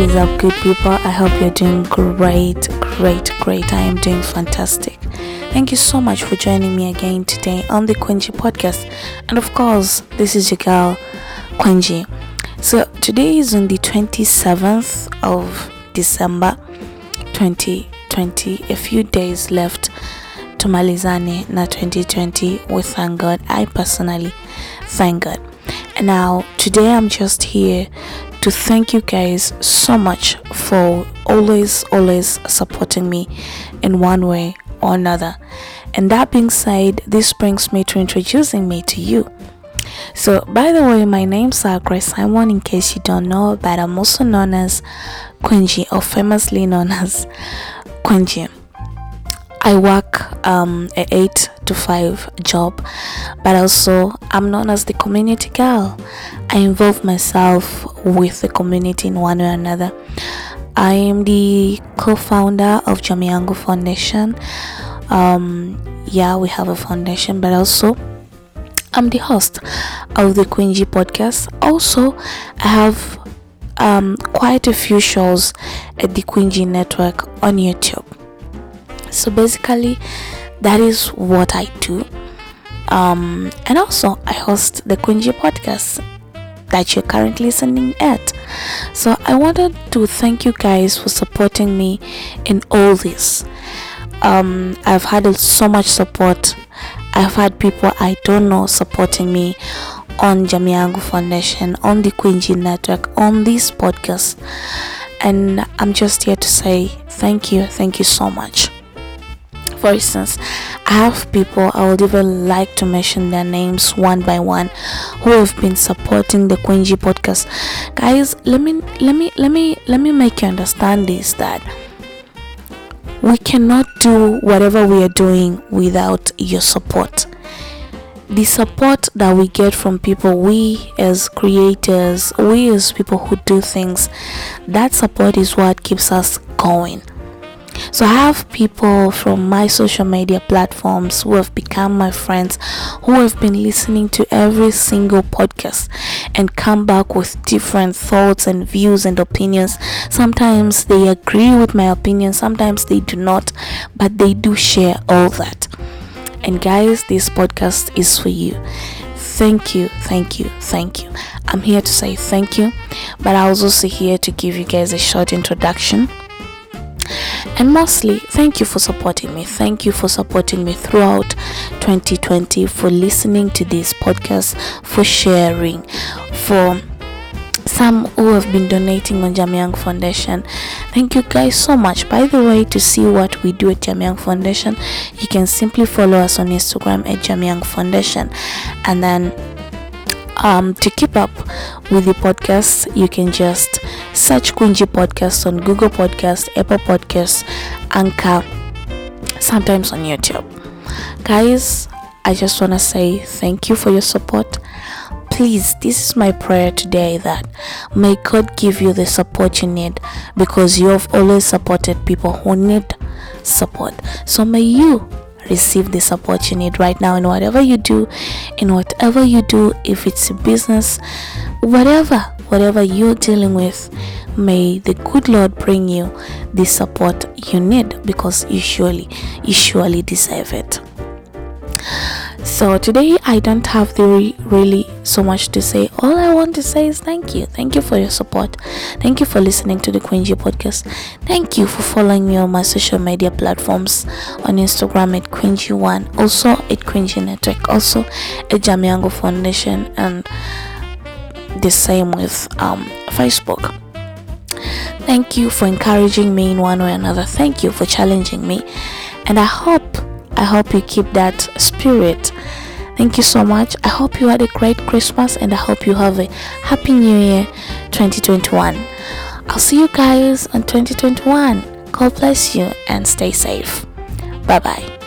is up, good people? I hope you're doing great, great, great. I am doing fantastic. Thank you so much for joining me again today on the Quenji podcast. And of course, this is your girl, Quenji. So today is on the 27th of December 2020. A few days left to Malizane na 2020. We thank God. I personally thank God. And now, today I'm just here to thank you guys so much for always, always supporting me in one way or another. And that being said, this brings me to introducing me to you. So, by the way, my name's Grace Simon, in case you don't know, but I'm also known as Quenji, or famously known as Quenji. I work um, a 8 to 5 job, but also I'm known as the community girl. I involve myself with the community in one way or another. I am the co founder of Jamiangu Foundation. Um, yeah, we have a foundation, but also I'm the host of the Quingy podcast. Also, I have um, quite a few shows at the Quingy Network on YouTube so basically that is what i do. Um, and also i host the Quinji podcast that you're currently listening at. So i wanted to thank you guys for supporting me in all this. Um, i've had so much support. I've had people i don't know supporting me on Jamiangu Foundation, on the Quinji Network, on this podcast. And I'm just here to say thank you, thank you so much for instance i have people i would even like to mention their names one by one who have been supporting the quingy podcast. Guys let me let me let me let me make you understand this that we cannot do whatever we are doing without your support. The support that we get from people we as creators we as people who do things that support is what keeps us going so I have people from my social media platforms who have become my friends, who have been listening to every single podcast and come back with different thoughts and views and opinions. Sometimes they agree with my opinion, sometimes they do not, but they do share all that. And guys, this podcast is for you. Thank you, thank you, thank you. I'm here to say thank you, but I was also here to give you guys a short introduction and mostly, thank you for supporting me. Thank you for supporting me throughout 2020, for listening to this podcast, for sharing, for some who have been donating on Jamyang Foundation. Thank you guys so much. By the way, to see what we do at Jamyang Foundation, you can simply follow us on Instagram at Jamyang Foundation and then um, to keep up with the podcast, you can just search Kunji Podcast on Google Podcast, Apple Podcasts, Anchor, sometimes on YouTube. Guys, I just want to say thank you for your support. Please, this is my prayer today that may God give you the support you need because you have always supported people who need support. So may you receive the support you need right now in whatever you do in whatever you do if it's a business whatever whatever you're dealing with may the good lord bring you the support you need because you surely you surely deserve it so today I don't have the re- really so much to say. All I want to say is thank you. Thank you for your support. Thank you for listening to the Quingy podcast. Thank you for following me on my social media platforms on Instagram at Quingy One, also at Quingy Network, also at Jamiango Foundation, and the same with um, Facebook. Thank you for encouraging me in one way or another. Thank you for challenging me, and I hope I hope you keep that spirit. Thank you so much. I hope you had a great Christmas and I hope you have a happy new year 2021. I'll see you guys on 2021. God bless you and stay safe. Bye bye.